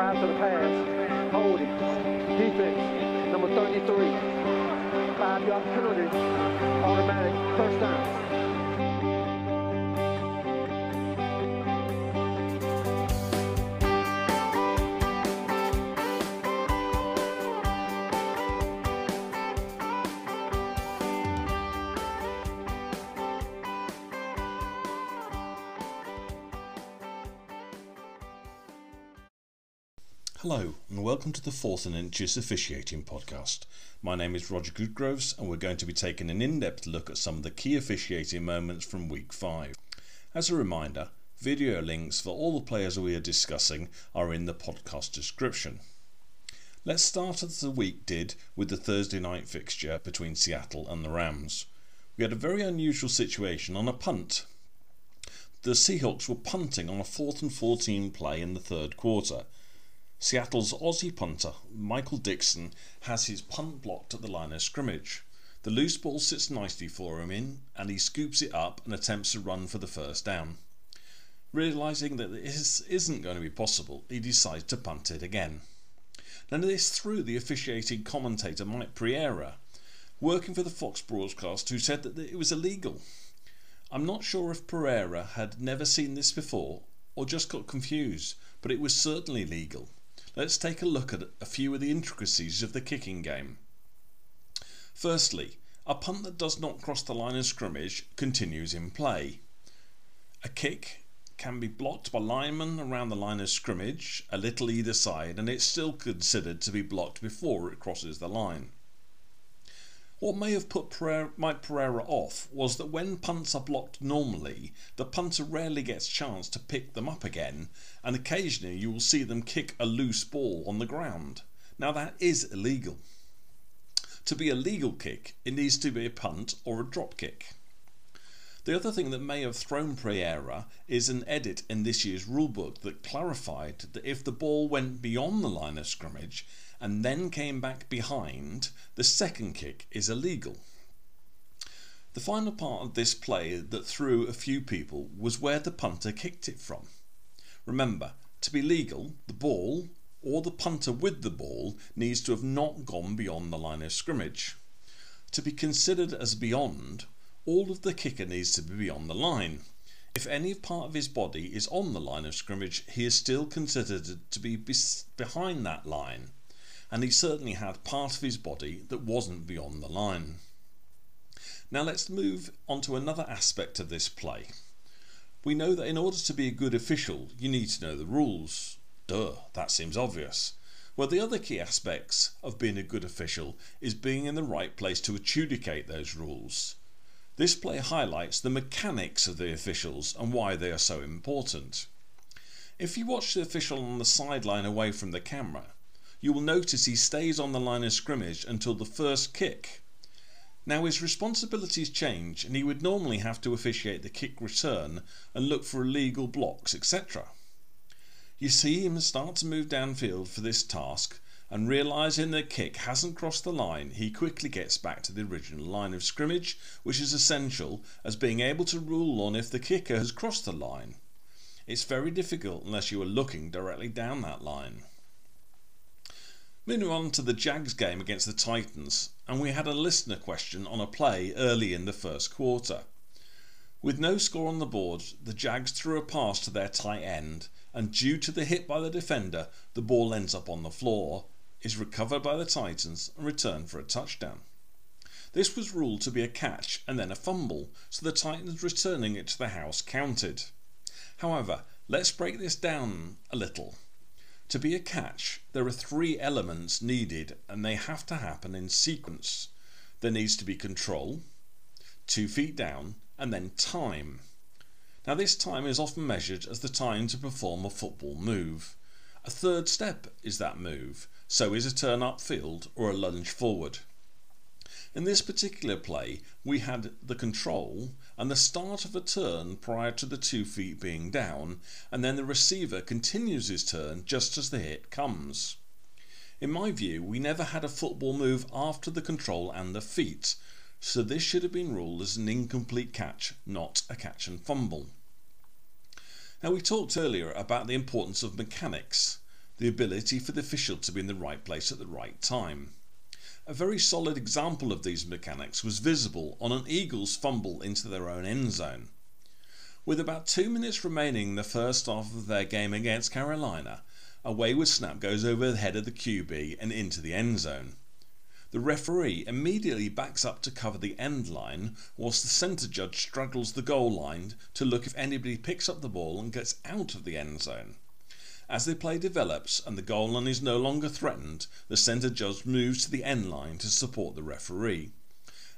To the pass. Hold it. Defense. Number 33. Five yard penalty. Automatic first down. Hello, and welcome to the Fourth and Inches Officiating Podcast. My name is Roger Goodgroves, and we're going to be taking an in depth look at some of the key officiating moments from Week 5. As a reminder, video links for all the players we are discussing are in the podcast description. Let's start as the week did with the Thursday night fixture between Seattle and the Rams. We had a very unusual situation on a punt. The Seahawks were punting on a 4th and 14 play in the third quarter. Seattle's Aussie punter, Michael Dickson, has his punt blocked at the line of scrimmage. The loose ball sits nicely for him in, and he scoops it up and attempts to run for the first down. Realizing that this isn't going to be possible, he decides to punt it again. Now, this threw the officiating commentator Mike Pereira, working for the Fox broadcast, who said that it was illegal. I'm not sure if Pereira had never seen this before or just got confused, but it was certainly legal. Let's take a look at a few of the intricacies of the kicking game. Firstly, a punt that does not cross the line of scrimmage continues in play. A kick can be blocked by linemen around the line of scrimmage, a little either side, and it's still considered to be blocked before it crosses the line. What may have put Pereira, Mike Pereira off was that when punts are blocked normally, the punter rarely gets chance to pick them up again, and occasionally you will see them kick a loose ball on the ground. Now that is illegal. To be a legal kick, it needs to be a punt or a drop kick. The other thing that may have thrown Pereira is an edit in this year's rulebook that clarified that if the ball went beyond the line of scrimmage and then came back behind, the second kick is illegal. The final part of this play that threw a few people was where the punter kicked it from. Remember, to be legal, the ball or the punter with the ball needs to have not gone beyond the line of scrimmage. To be considered as beyond, all of the kicker needs to be beyond the line. If any part of his body is on the line of scrimmage, he is still considered to be behind that line, and he certainly had part of his body that wasn't beyond the line. Now let's move on to another aspect of this play. We know that in order to be a good official, you need to know the rules. Duh, that seems obvious. Well, the other key aspects of being a good official is being in the right place to adjudicate those rules. This play highlights the mechanics of the officials and why they are so important. If you watch the official on the sideline away from the camera, you will notice he stays on the line of scrimmage until the first kick. Now his responsibilities change and he would normally have to officiate the kick return and look for illegal blocks, etc. You see him start to move downfield for this task and realizing the kick hasn't crossed the line, he quickly gets back to the original line of scrimmage, which is essential as being able to rule on if the kicker has crossed the line. It's very difficult unless you are looking directly down that line. Moving on to the Jags game against the Titans, and we had a listener question on a play early in the first quarter. With no score on the board, the Jags threw a pass to their tight end, and due to the hit by the defender, the ball ends up on the floor, is recovered by the Titans, and returned for a touchdown. This was ruled to be a catch and then a fumble, so the Titans returning it to the house counted. However, let's break this down a little. To be a catch, there are three elements needed and they have to happen in sequence. There needs to be control, two feet down, and then time. Now, this time is often measured as the time to perform a football move. A third step is that move, so is a turn upfield or a lunge forward. In this particular play, we had the control and the start of a turn prior to the two feet being down, and then the receiver continues his turn just as the hit comes. In my view, we never had a football move after the control and the feet, so this should have been ruled as an incomplete catch, not a catch and fumble. Now, we talked earlier about the importance of mechanics. the ability for the official to be in the right place at the right time. A very solid example of these mechanics was visible on an Eagles fumble into their own end zone. With about two minutes remaining in the first half of their game against Carolina, a wayward snap goes over the head of the QB and into the end zone. The referee immediately backs up to cover the end line, whilst the centre judge straddles the goal line to look if anybody picks up the ball and gets out of the end zone. As the play develops and the goal line is no longer threatened, the centre judge moves to the end line to support the referee.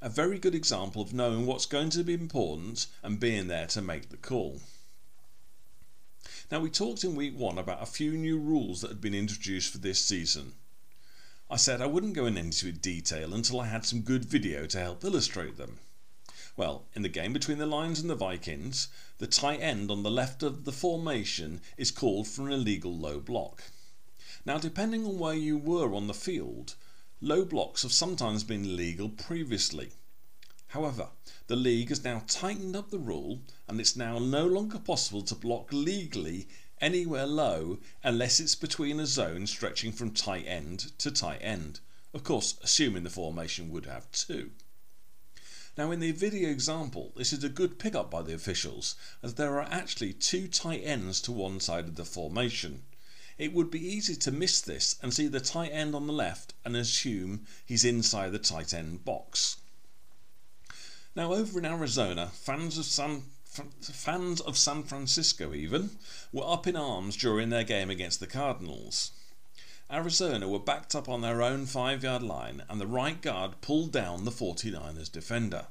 A very good example of knowing what's going to be important and being there to make the call. Now, we talked in week one about a few new rules that had been introduced for this season. I said I wouldn't go into detail until I had some good video to help illustrate them. Well, in the game between the Lions and the Vikings, the tight end on the left of the formation is called for an illegal low block. Now, depending on where you were on the field, low blocks have sometimes been legal previously. However, the league has now tightened up the rule and it's now no longer possible to block legally anywhere low unless it's between a zone stretching from tight end to tight end. Of course, assuming the formation would have two. Now, in the video example, this is a good pickup by the officials as there are actually two tight ends to one side of the formation. It would be easy to miss this and see the tight end on the left and assume he's inside the tight end box. Now, over in Arizona, fans of San fans of San Francisco even were up in arms during their game against the Cardinals. Arizona were backed up on their own five yard line and the right guard pulled down the 49ers defender.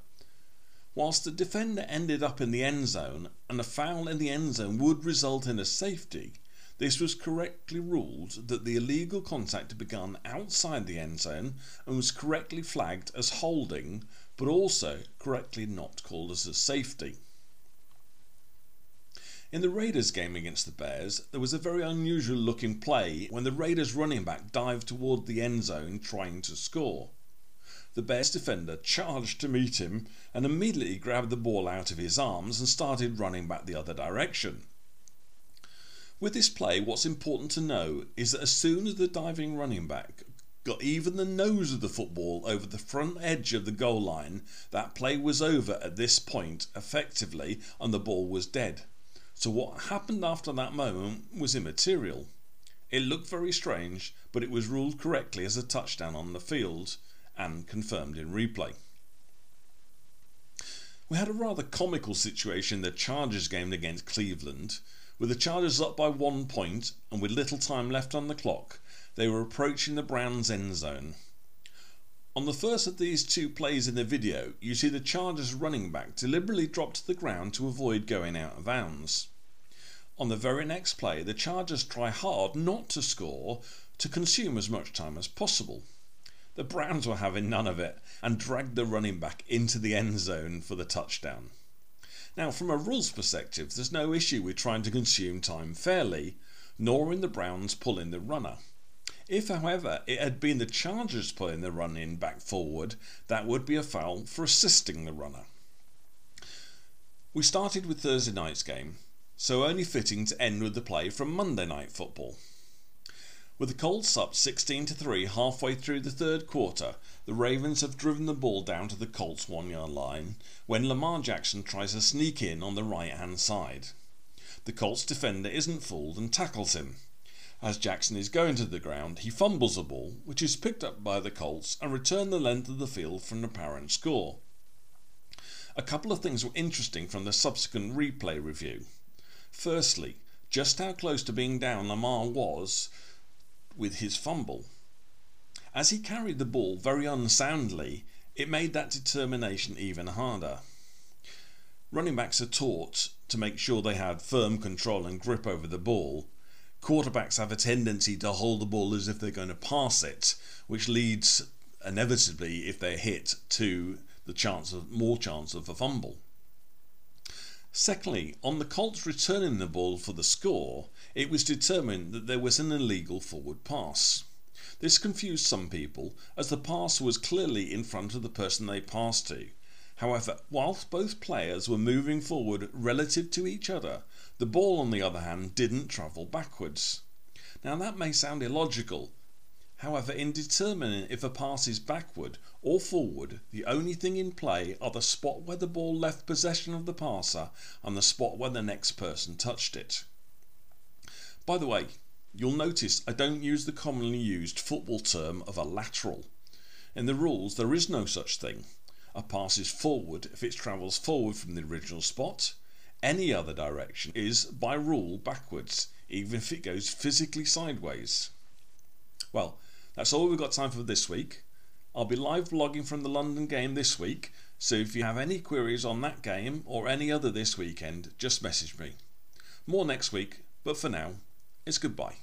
Whilst the defender ended up in the end zone and a foul in the end zone would result in a safety, this was correctly ruled that the illegal contact had begun outside the end zone and was correctly flagged as holding, but also correctly not called as a safety. In the Raiders game against the Bears, there was a very unusual looking play when the Raiders running back dived toward the end zone trying to score. The Bears defender charged to meet him and immediately grabbed the ball out of his arms and started running back the other direction. With this play, what's important to know is that as soon as the diving running back got even the nose of the football over the front edge of the goal line, that play was over at this point effectively and the ball was dead. So what happened after that moment was immaterial. It looked very strange, but it was ruled correctly as a touchdown on the field and confirmed in replay. We had a rather comical situation in the Chargers game against Cleveland. With the Chargers up by one point and with little time left on the clock, they were approaching the Browns' end zone. On the first of these two plays in the video, you see the Chargers running back deliberately drop to the ground to avoid going out of bounds. On the very next play, the Chargers try hard not to score to consume as much time as possible. The Browns were having none of it and dragged the running back into the end zone for the touchdown. Now, from a rules perspective, there's no issue with trying to consume time fairly, nor in the Browns pulling the runner. If, however, it had been the Chargers pulling the run in back forward, that would be a foul for assisting the runner. We started with Thursday night's game, so only fitting to end with the play from Monday Night Football. With the Colts up 16 to 3 halfway through the third quarter, the Ravens have driven the ball down to the Colts' one yard line when Lamar Jackson tries to sneak in on the right hand side. The Colts defender isn't fooled and tackles him. As Jackson is going to the ground, he fumbles a ball, which is picked up by the Colts and returned the length of the field for an apparent score. A couple of things were interesting from the subsequent replay review. Firstly, just how close to being down Lamar was with his fumble. As he carried the ball very unsoundly, it made that determination even harder. Running backs are taught to make sure they have firm control and grip over the ball. Quarterbacks have a tendency to hold the ball as if they're going to pass it, which leads inevitably, if they're hit, to the chance of more chance of a fumble. Secondly, on the Colts returning the ball for the score, it was determined that there was an illegal forward pass. This confused some people, as the pass was clearly in front of the person they passed to. However, whilst both players were moving forward relative to each other, the ball, on the other hand, didn't travel backwards. Now that may sound illogical. However, in determining if a pass is backward or forward, the only thing in play are the spot where the ball left possession of the passer and the spot where the next person touched it. By the way, you'll notice I don't use the commonly used football term of a lateral. In the rules, there is no such thing. A pass is forward if it travels forward from the original spot. Any other direction is, by rule, backwards, even if it goes physically sideways. Well, that's all we've got time for this week. I'll be live blogging from the London game this week, so if you have any queries on that game or any other this weekend, just message me. More next week, but for now, it's goodbye.